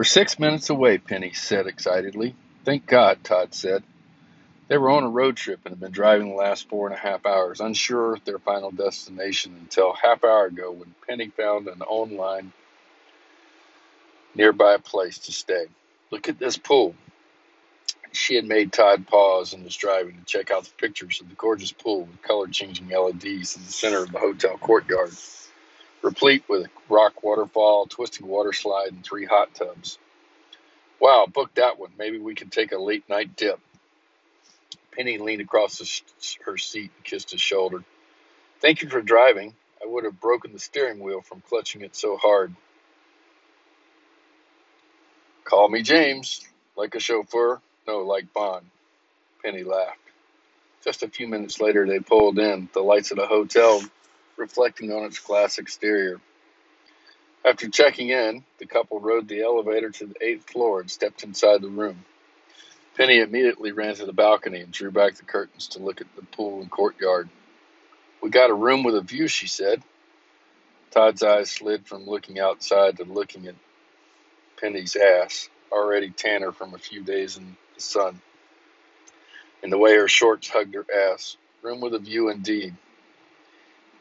We're six minutes away, Penny said excitedly. Thank God, Todd said. They were on a road trip and had been driving the last four and a half hours, unsure of their final destination until half hour ago when Penny found an online nearby place to stay. Look at this pool. She had made Todd pause and was driving to check out the pictures of the gorgeous pool with color changing LEDs in the center of the hotel courtyard, replete with a rock waterfall, twisting water slide, and three hot tubs. Wow, book that one. Maybe we can take a late night dip. Penny leaned across her seat and kissed his shoulder. Thank you for driving. I would have broken the steering wheel from clutching it so hard. Call me James, like a chauffeur. No, like Bond. Penny laughed. Just a few minutes later, they pulled in, the lights of the hotel reflecting on its glass exterior. After checking in, the couple rode the elevator to the eighth floor and stepped inside the room. Penny immediately ran to the balcony and drew back the curtains to look at the pool and courtyard. We got a room with a view, she said. Todd's eyes slid from looking outside to looking at Penny's ass, already tanner from a few days in the sun, and the way her shorts hugged her ass. Room with a view indeed.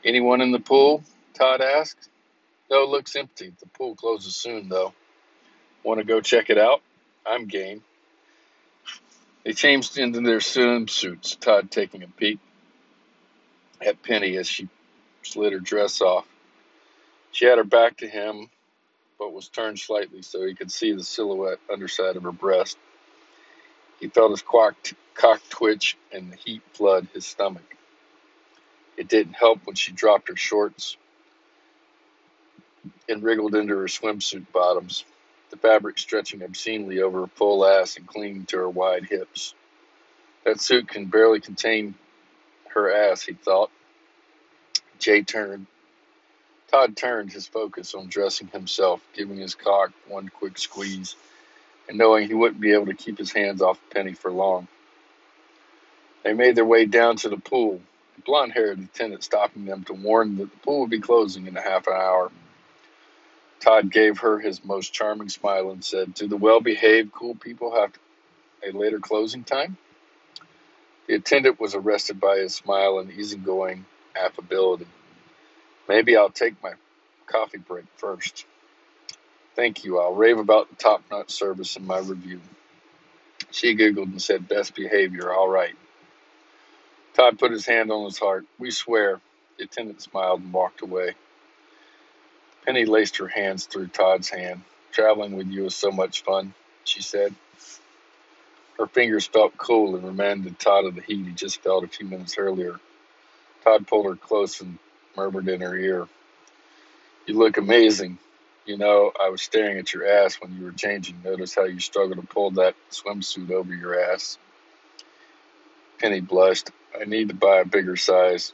Anyone in the pool? Todd asked. No, it looks empty. The pool closes soon, though. Want to go check it out? I'm game. They changed into their swimsuits, Todd taking a peek at Penny as she slid her dress off. She had her back to him, but was turned slightly so he could see the silhouette underside of her breast. He felt his cock, cock twitch and the heat flood his stomach. It didn't help when she dropped her shorts and wriggled into her swimsuit bottoms the fabric stretching obscenely over her full ass and clinging to her wide hips. That suit can barely contain her ass, he thought. Jay turned. Todd turned his focus on dressing himself, giving his cock one quick squeeze, and knowing he wouldn't be able to keep his hands off Penny for long. They made their way down to the pool, a blond haired attendant stopping them to warn that the pool would be closing in a half an hour. Todd gave her his most charming smile and said, Do the well behaved, cool people have a later closing time? The attendant was arrested by his smile and easygoing affability. Maybe I'll take my coffee break first. Thank you. I'll rave about the top notch service in my review. She giggled and said, Best behavior, all right. Todd put his hand on his heart. We swear. The attendant smiled and walked away. Penny laced her hands through Todd's hand. Traveling with you is so much fun, she said. Her fingers felt cool and reminded Todd of the heat he just felt a few minutes earlier. Todd pulled her close and murmured in her ear, You look amazing. You know, I was staring at your ass when you were changing. Notice how you struggled to pull that swimsuit over your ass. Penny blushed. I need to buy a bigger size.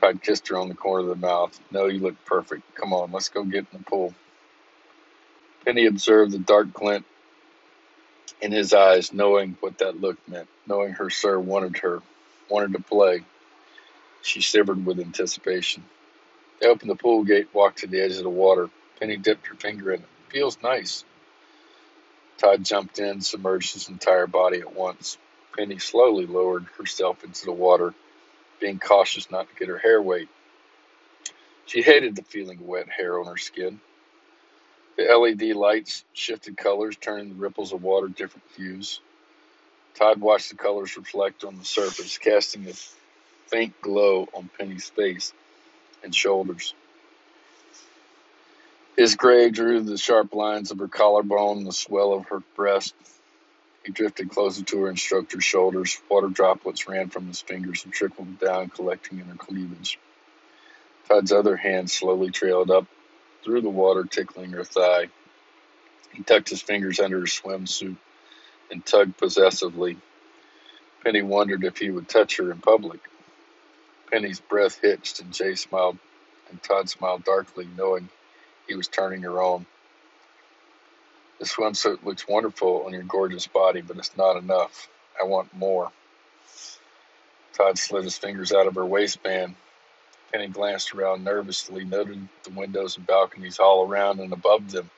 Todd kissed her on the corner of the mouth. No, you look perfect. Come on, let's go get in the pool. Penny observed the dark glint in his eyes, knowing what that look meant, knowing her sir wanted her, wanted to play. She shivered with anticipation. They opened the pool gate, walked to the edge of the water. Penny dipped her finger in it. Feels nice. Todd jumped in, submerged his entire body at once. Penny slowly lowered herself into the water being cautious not to get her hair wet. She hated the feeling of wet hair on her skin. The LED lights shifted colors, turning the ripples of water different hues. Todd watched the colors reflect on the surface, casting a faint glow on Penny's face and shoulders. His gray drew the sharp lines of her collarbone and the swell of her breast. He drifted closer to her and stroked her shoulders. Water droplets ran from his fingers and trickled down, collecting in her cleavage. Todd's other hand slowly trailed up through the water, tickling her thigh. He tucked his fingers under her swimsuit and tugged possessively. Penny wondered if he would touch her in public. Penny's breath hitched, and Jay smiled, and Todd smiled darkly, knowing he was turning her on. The swimsuit looks wonderful on your gorgeous body, but it's not enough. I want more. Todd slid his fingers out of her waistband. Penny glanced around nervously, noted the windows and balconies all around and above them.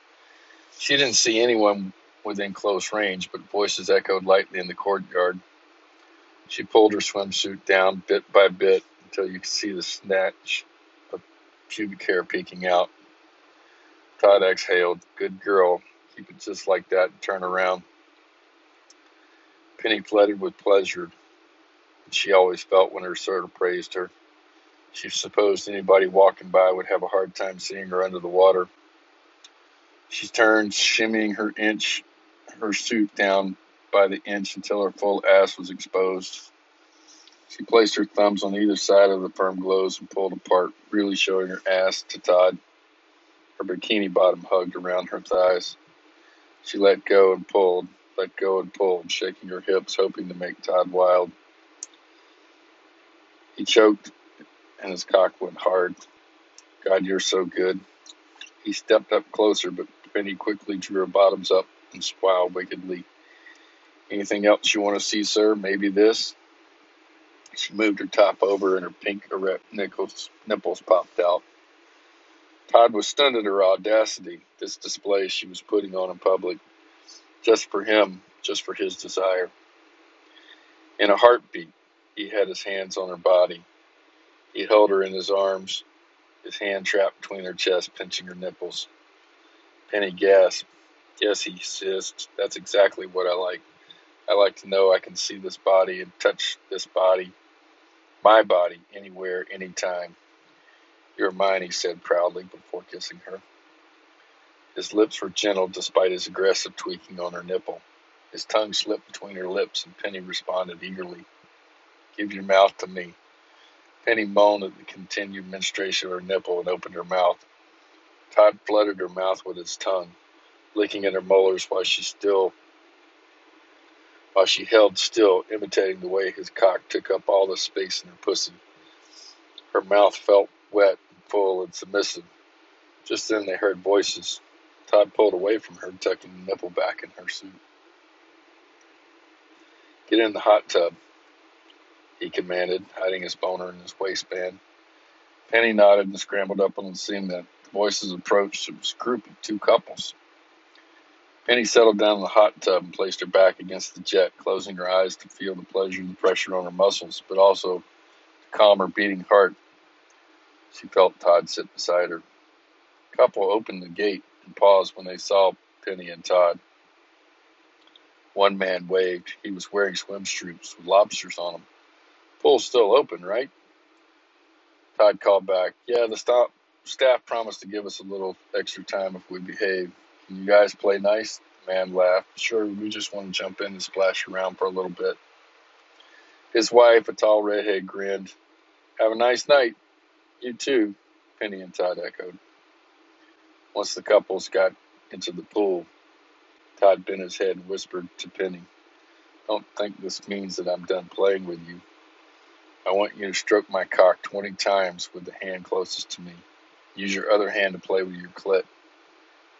She didn't see anyone within close range, but voices echoed lightly in the courtyard. She pulled her swimsuit down bit by bit until you could see the snatch of pubic hair peeking out. Todd exhaled. Good girl. Keep it just like that and turn around. Penny flooded with pleasure she always felt when her sort praised her. She supposed anybody walking by would have a hard time seeing her under the water. She turned, shimmying her inch, her suit down by the inch until her full ass was exposed. She placed her thumbs on either side of the firm glows and pulled apart, really showing her ass to Todd. Her bikini bottom hugged around her thighs. She let go and pulled, let go and pulled, shaking her hips, hoping to make Todd wild. He choked and his cock went hard. God, you're so good. He stepped up closer, but Penny quickly drew her bottoms up and smiled wickedly. Anything else you want to see, sir? Maybe this? She moved her top over and her pink erect nipples, nipples popped out. Todd was stunned at her audacity, this display she was putting on in public, just for him, just for his desire. In a heartbeat, he had his hands on her body. He held her in his arms, his hand trapped between her chest, pinching her nipples. Penny gasped. Yes, he hissed. That's exactly what I like. I like to know I can see this body and touch this body, my body, anywhere, anytime. You're mine, he said proudly before kissing her. His lips were gentle despite his aggressive tweaking on her nipple. His tongue slipped between her lips, and Penny responded eagerly. Give your mouth to me. Penny moaned at the continued menstruation of her nipple and opened her mouth. Todd flooded her mouth with his tongue, licking at her molars while she still while she held still, imitating the way his cock took up all the space in her pussy. Her mouth felt wet full and submissive. Just then they heard voices. Todd pulled away from her, tucking the nipple back in her suit. Get in the hot tub, he commanded, hiding his boner in his waistband. Penny nodded and scrambled up on the cement. The voices approached. It was a group of two couples. Penny settled down in the hot tub and placed her back against the jet, closing her eyes to feel the pleasure and the pressure on her muscles, but also to calm her beating heart. She felt Todd sit beside her. The couple opened the gate and paused when they saw Penny and Todd. One man waved. He was wearing swim swimsuits with lobsters on them. Pool's still open, right? Todd called back. Yeah, the stop staff promised to give us a little extra time if we behave. Can you guys play nice? The man laughed. Sure, we just want to jump in and splash around for a little bit. His wife, a tall redhead, grinned. Have a nice night. You too, Penny and Todd echoed. Once the couples got into the pool, Todd bent his head and whispered to Penny, Don't think this means that I'm done playing with you. I want you to stroke my cock 20 times with the hand closest to me. Use your other hand to play with your clit.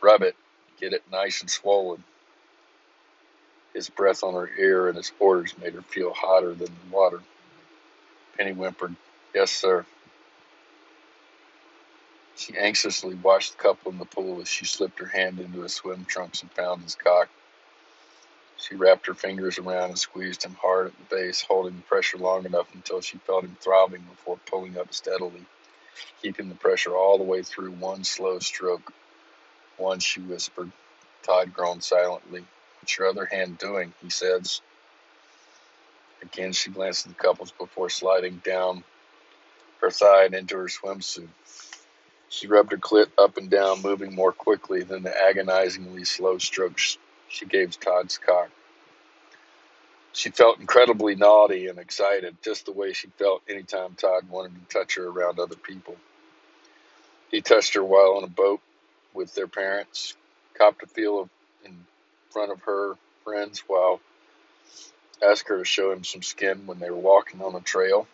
Rub it. Get it nice and swollen. His breath on her ear and his orders made her feel hotter than the water. Penny whimpered, Yes, sir. She anxiously watched the couple in the pool as she slipped her hand into his swim trunks and found his cock. She wrapped her fingers around and squeezed him hard at the base, holding the pressure long enough until she felt him throbbing before pulling up steadily, keeping the pressure all the way through one slow stroke. One, she whispered. Todd groaned silently. What's your other hand doing? he said. Again, she glanced at the couples before sliding down her thigh and into her swimsuit. She rubbed her clit up and down, moving more quickly than the agonizingly slow strokes she gave Todd's cock. She felt incredibly naughty and excited, just the way she felt anytime Todd wanted to touch her around other people. He touched her while on a boat with their parents, copped a feel in front of her friends while asked her to show him some skin when they were walking on a trail.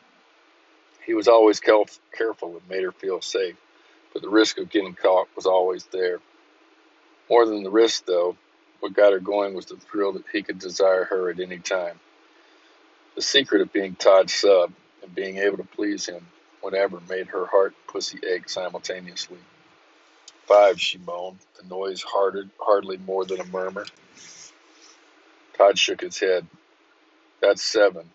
He was always careful and made her feel safe, but the risk of getting caught was always there. More than the risk, though, what got her going was the thrill that he could desire her at any time. The secret of being Todd's sub and being able to please him whenever made her heart and pussy ache simultaneously. Five, she moaned, the noise harded, hardly more than a murmur. Todd shook his head. That's seven.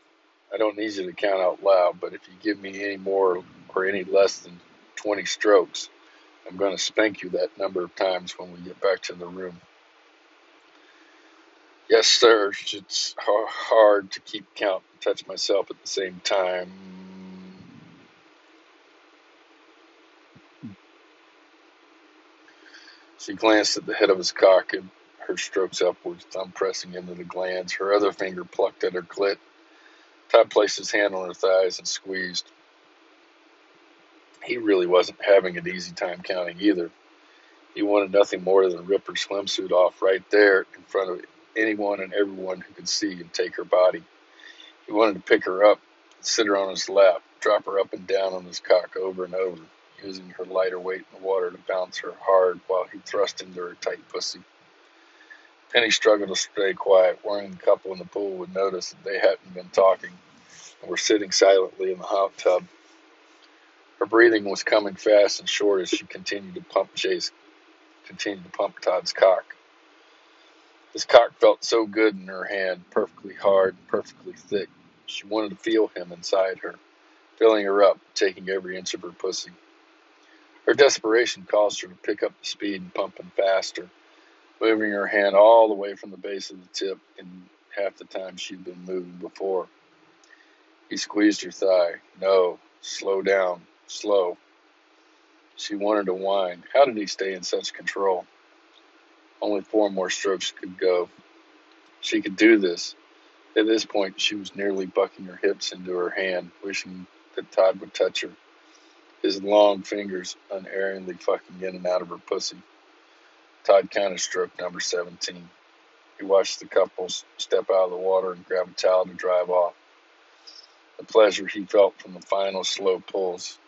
I don't need you to count out loud, but if you give me any more or any less than 20 strokes, I'm going to spank you that number of times when we get back to the room. Yes, sir. It's hard to keep count and touch myself at the same time. She glanced at the head of his cock and her strokes upwards, thumb pressing into the glands. Her other finger plucked at her clit. Todd placed his hand on her thighs and squeezed. He really wasn't having an easy time counting either. He wanted nothing more than rip her swimsuit off right there in front of anyone and everyone who could see and take her body. He wanted to pick her up, sit her on his lap, drop her up and down on his cock over and over, using her lighter weight in the water to bounce her hard while he thrust into her tight pussy. Penny struggled to stay quiet, worrying the couple in the pool would notice that they hadn't been talking and were sitting silently in the hot tub. Her breathing was coming fast and short as she continued to pump Chase, continued to pump Todd's cock. His cock felt so good in her hand, perfectly hard and perfectly thick. She wanted to feel him inside her, filling her up, taking every inch of her pussy. Her desperation caused her to pick up the speed and pump him faster, moving her hand all the way from the base of the tip in half the time she'd been moving before. He squeezed her thigh. No, slow down, slow. She wanted to whine. How did he stay in such control? Only four more strokes could go. She could do this. At this point, she was nearly bucking her hips into her hand, wishing that Todd would touch her his long fingers unerringly fucking in and out of her pussy. Todd counted stroke number 17. He watched the couple step out of the water and grab a towel to drive off. The pleasure he felt from the final slow pulls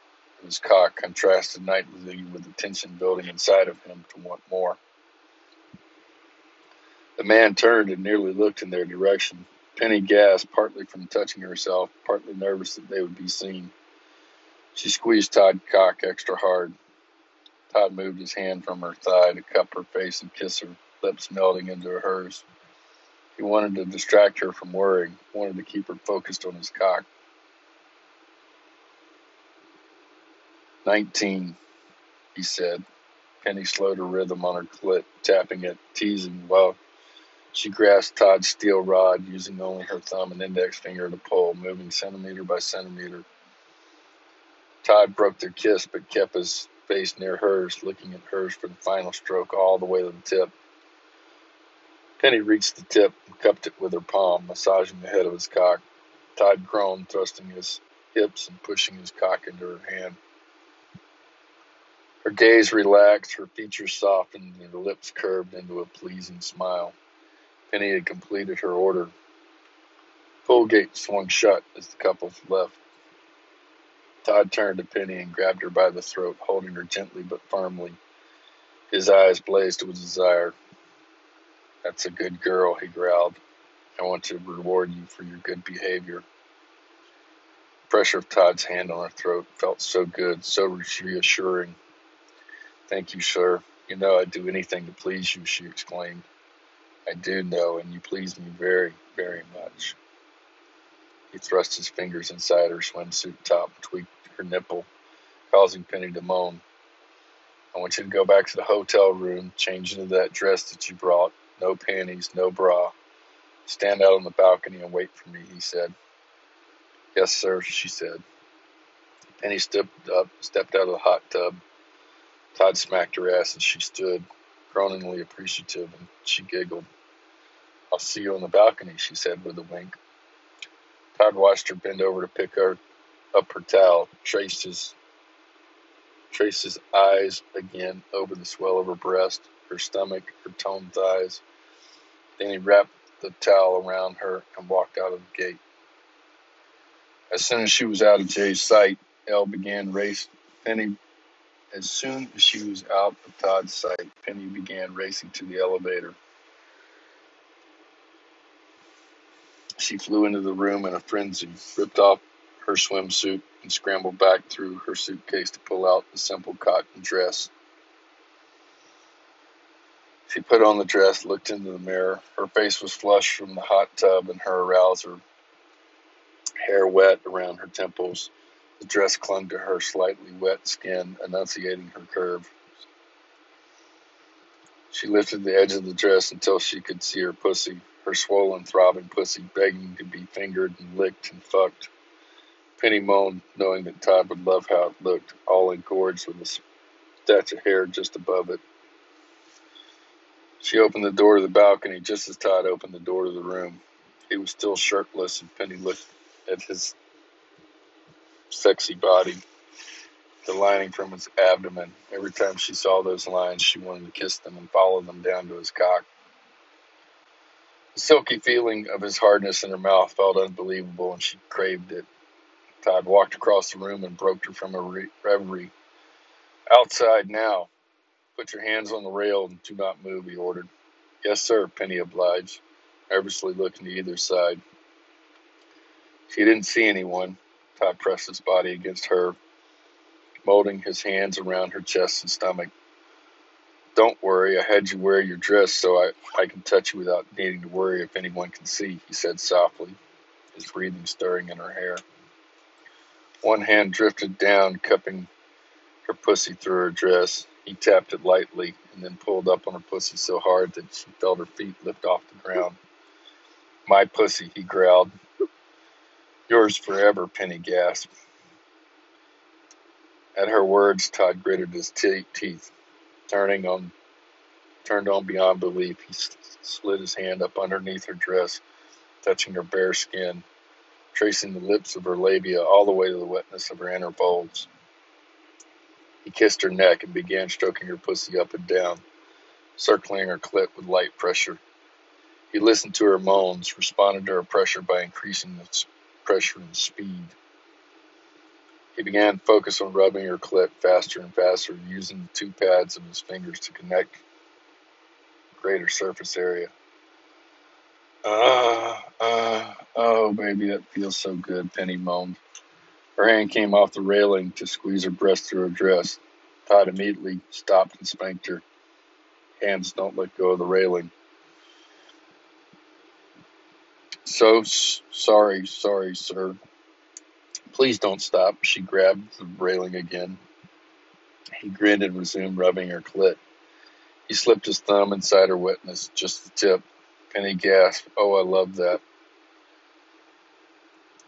his cock contrasted nightly with the tension building inside of him to want more. The man turned and nearly looked in their direction. Penny gasped, partly from touching herself, partly nervous that they would be seen. She squeezed Todd's cock extra hard. Todd moved his hand from her thigh to cup her face and kiss her, lips melting into hers. He wanted to distract her from worrying, wanted to keep her focused on his cock. Nineteen, he said. Penny slowed her rhythm on her clit, tapping it, teasing while she grasped Todd's steel rod, using only her thumb and index finger to pull, moving centimeter by centimeter Todd broke their kiss but kept his face near hers, looking at hers for the final stroke all the way to the tip. Penny reached the tip and cupped it with her palm, massaging the head of his cock. Todd groaned, thrusting his hips and pushing his cock into her hand. Her gaze relaxed, her features softened, and her lips curved into a pleasing smile. Penny had completed her order. Full gate swung shut as the couple left. Todd turned to Penny and grabbed her by the throat, holding her gently but firmly. His eyes blazed with desire. That's a good girl, he growled. I want to reward you for your good behavior. The pressure of Todd's hand on her throat felt so good, so reassuring. Thank you, sir. You know I'd do anything to please you, she exclaimed. I do know, and you please me very, very much. He thrust his fingers inside her swimsuit top tweaked her nipple, causing Penny to moan. I want you to go back to the hotel room, change into that dress that you brought. No panties, no bra. Stand out on the balcony and wait for me, he said. Yes, sir, she said. Penny stepped up, stepped out of the hot tub. Todd smacked her ass as she stood, groaningly appreciative, and she giggled. I'll see you on the balcony, she said with a wink. Todd watched her bend over to pick her up her towel, traced his traced his eyes again over the swell of her breast, her stomach, her toned thighs. Then he wrapped the towel around her and walked out of the gate. As soon as she was out of Jay's sight, Elle began race. Penny, as soon as she was out of Todd's sight, Penny began racing to the elevator. She flew into the room in a frenzy, ripped off her swimsuit, and scrambled back through her suitcase to pull out the simple cotton dress. She put on the dress, looked into the mirror. Her face was flushed from the hot tub and her arouser, hair wet around her temples. The dress clung to her slightly wet skin, enunciating her curve. She lifted the edge of the dress until she could see her pussy, her swollen, throbbing pussy begging to be fingered and licked and fucked. Penny moaned, knowing that Todd would love how it looked, all engorged with a thatch of hair just above it. She opened the door to the balcony just as Todd opened the door to the room. He was still shirtless, and Penny looked at his sexy body, the lining from his abdomen. Every time she saw those lines, she wanted to kiss them and follow them down to his cock. The silky feeling of his hardness in her mouth felt unbelievable, and she craved it. Todd walked across the room and broke her from her reverie. Outside now. Put your hands on the rail and do not move, he ordered. Yes, sir, Penny obliged, nervously looking to either side. She didn't see anyone. Todd pressed his body against her, molding his hands around her chest and stomach. Don't worry, I had you wear your dress so I, I can touch you without needing to worry if anyone can see, he said softly, his breathing stirring in her hair. One hand drifted down, cupping her pussy through her dress. He tapped it lightly and then pulled up on her pussy so hard that she felt her feet lift off the ground. My pussy, he growled. Yours forever, Penny gasped. At her words, Todd gritted his teeth. Turning on, turned on beyond belief, he slid his hand up underneath her dress, touching her bare skin tracing the lips of her labia all the way to the wetness of her inner folds. He kissed her neck and began stroking her pussy up and down, circling her clit with light pressure. He listened to her moans, responded to her pressure by increasing the pressure and speed. He began to focus on rubbing her clit faster and faster, using the two pads of his fingers to connect greater surface area. Ah, uh, uh, oh, baby, that feels so good, Penny moaned. Her hand came off the railing to squeeze her breast through her dress. Todd immediately stopped and spanked her. Hands don't let go of the railing. So sorry, sorry, sir. Please don't stop. She grabbed the railing again. He grinned and resumed rubbing her clit. He slipped his thumb inside her wetness, just the tip. and he gasped, Oh, I love that.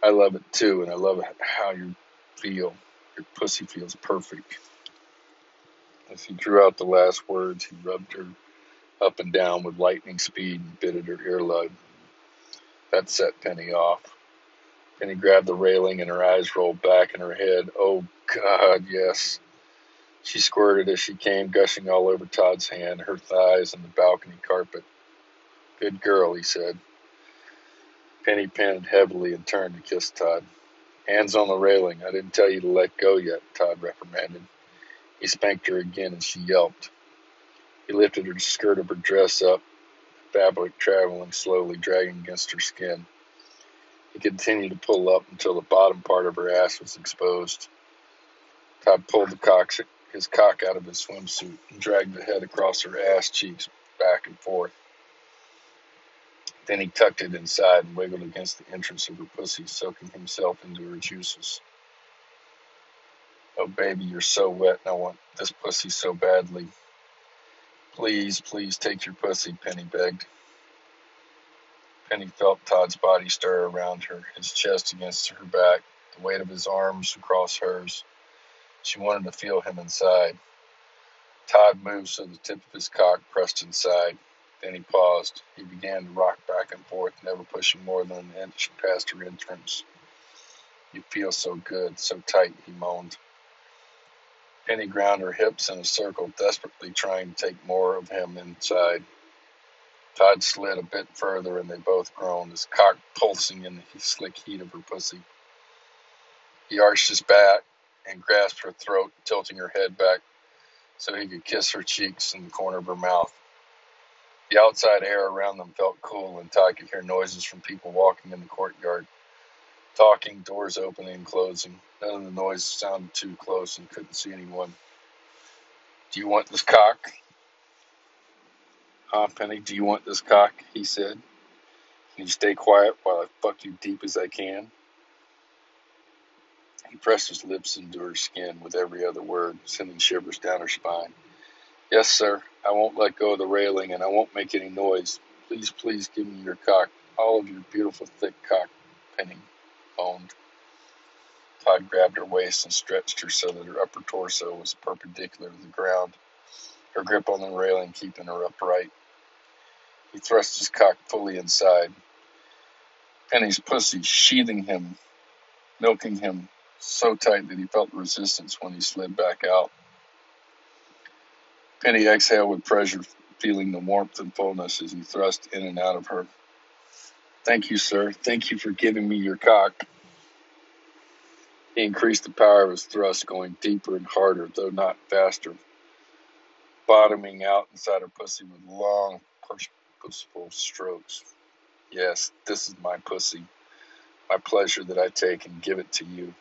I love it too, and I love how you feel. Your pussy feels perfect. As he drew out the last words, he rubbed her up and down with lightning speed and bit at her earlobe. That set Penny off. Penny grabbed the railing and her eyes rolled back in her head. Oh, God, yes. She squirted as she came, gushing all over Todd's hand, her thighs, and the balcony carpet. Good girl, he said. Penny panted heavily and turned to kiss Todd. Hands on the railing. I didn't tell you to let go yet, Todd reprimanded. He spanked her again and she yelped. He lifted her skirt of her dress up, fabric traveling slowly, dragging against her skin. He continued to pull up until the bottom part of her ass was exposed. Todd pulled the cock, his cock out of his swimsuit and dragged the head across her ass cheeks back and forth. Then he tucked it inside and wiggled against the entrance of her pussy, soaking himself into her juices. Oh, baby, you're so wet, and I want this pussy so badly. Please, please take your pussy, Penny begged. Penny felt Todd's body stir around her, his chest against her back, the weight of his arms across hers. She wanted to feel him inside. Todd moved so the tip of his cock pressed inside. Then he paused. He began to rock back and forth, never pushing more than an inch past her entrance. You feel so good, so tight, he moaned. Penny ground her hips in a circle, desperately trying to take more of him inside. Todd slid a bit further, and they both groaned, his cock pulsing in the slick heat of her pussy. He arched his back and grasped her throat, tilting her head back so he could kiss her cheeks and the corner of her mouth. The outside air around them felt cool, and Todd could hear noises from people walking in the courtyard, talking, doors opening and closing. None of the noise sounded too close and couldn't see anyone. Do you want this cock? Huh, Penny, do you want this cock? He said. Can you stay quiet while I fuck you deep as I can? He pressed his lips into her skin with every other word, sending shivers down her spine. Yes, sir. I won't let go of the railing and I won't make any noise. Please, please give me your cock. All of your beautiful thick cock, Penny moaned. Todd grabbed her waist and stretched her so that her upper torso was perpendicular to the ground, her grip on the railing keeping her upright. He thrust his cock fully inside. Penny's pussy sheathing him, milking him so tight that he felt resistance when he slid back out. Penny exhaled with pleasure, feeling the warmth and fullness as he thrust in and out of her. Thank you, sir. Thank you for giving me your cock. He increased the power of his thrust, going deeper and harder, though not faster, bottoming out inside her pussy with long, purposeful strokes. Yes, this is my pussy, my pleasure that I take and give it to you.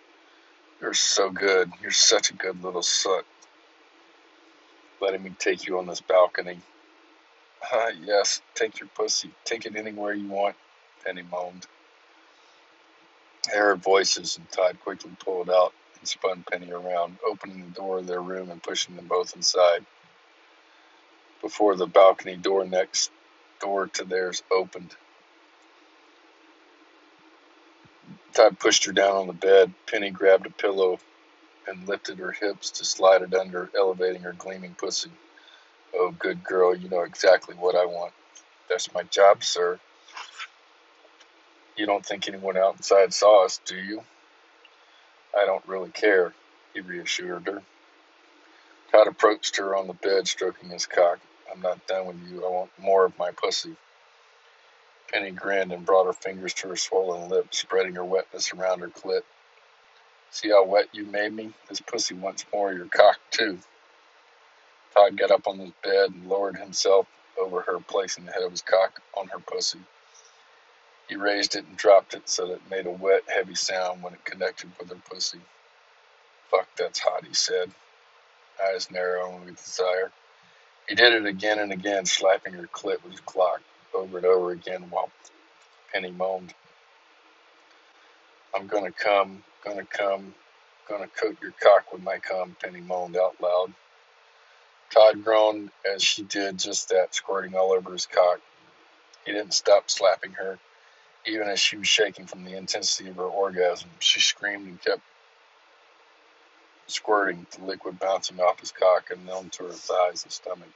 You're so good. You're such a good little soot. Letting me take you on this balcony. Ah, yes, take your pussy. Take it anywhere you want, Penny moaned. Heard voices, and Todd quickly pulled out and spun Penny around, opening the door of their room and pushing them both inside. Before the balcony door next door to theirs opened, Todd pushed her down on the bed. Penny grabbed a pillow and lifted her hips to slide it under, elevating her gleaming pussy. Oh, good girl, you know exactly what I want. That's my job, sir. You don't think anyone outside saw us, do you? I don't really care, he reassured her. Todd approached her on the bed, stroking his cock. I'm not done with you. I want more of my pussy. Penny grinned and brought her fingers to her swollen lips, spreading her wetness around her clit. See how wet you made me? This pussy wants more of your cock, too. Todd got up on his bed and lowered himself over her, placing the head of his cock on her pussy. He raised it and dropped it so that it made a wet, heavy sound when it connected with her pussy. Fuck, that's hot, he said, eyes narrowing with desire. He did it again and again, slapping her clit with his clock over and over again while Penny moaned. I'm gonna come, gonna come, gonna coat your cock with my cum, Penny moaned out loud. Todd groaned as she did just that, squirting all over his cock. He didn't stop slapping her, even as she was shaking from the intensity of her orgasm. She screamed and kept squirting, the liquid bouncing off his cock and onto her thighs and stomach.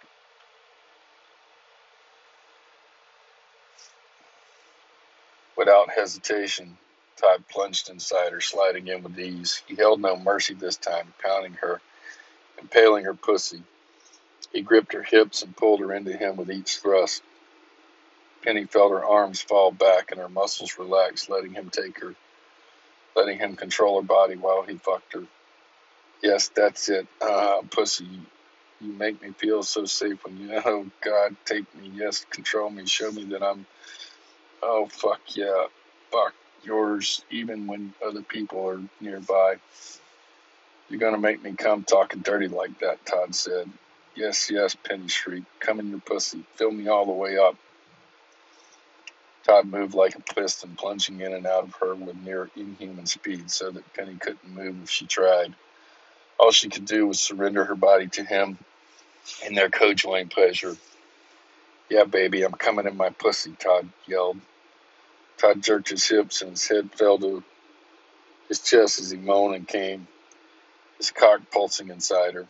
Without hesitation, Todd plunged inside her, sliding in with ease. He held no mercy this time, pounding her, impaling her pussy. He gripped her hips and pulled her into him with each thrust. Penny felt her arms fall back and her muscles relax, letting him take her, letting him control her body while he fucked her. Yes, that's it. Ah, pussy, you make me feel so safe when you, oh God, take me. Yes, control me. Show me that I'm Oh, fuck yeah. Fuck yours, even when other people are nearby. You're gonna make me come talking dirty like that, Todd said. Yes, yes, Penny shrieked. Come in your pussy. Fill me all the way up. Todd moved like a piston, plunging in and out of her with near inhuman speed so that Penny couldn't move if she tried. All she could do was surrender her body to him in their co-joined pleasure. Yeah, baby, I'm coming in my pussy, Todd yelled. Todd jerked his hips and his head fell to his chest as he moaned and came, his cock pulsing inside her.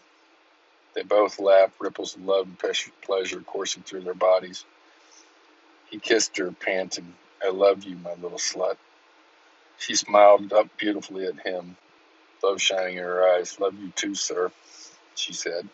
They both laughed, ripples of love and pleasure coursing through their bodies. He kissed her, panting, I love you, my little slut. She smiled up beautifully at him, love shining in her eyes. Love you too, sir, she said.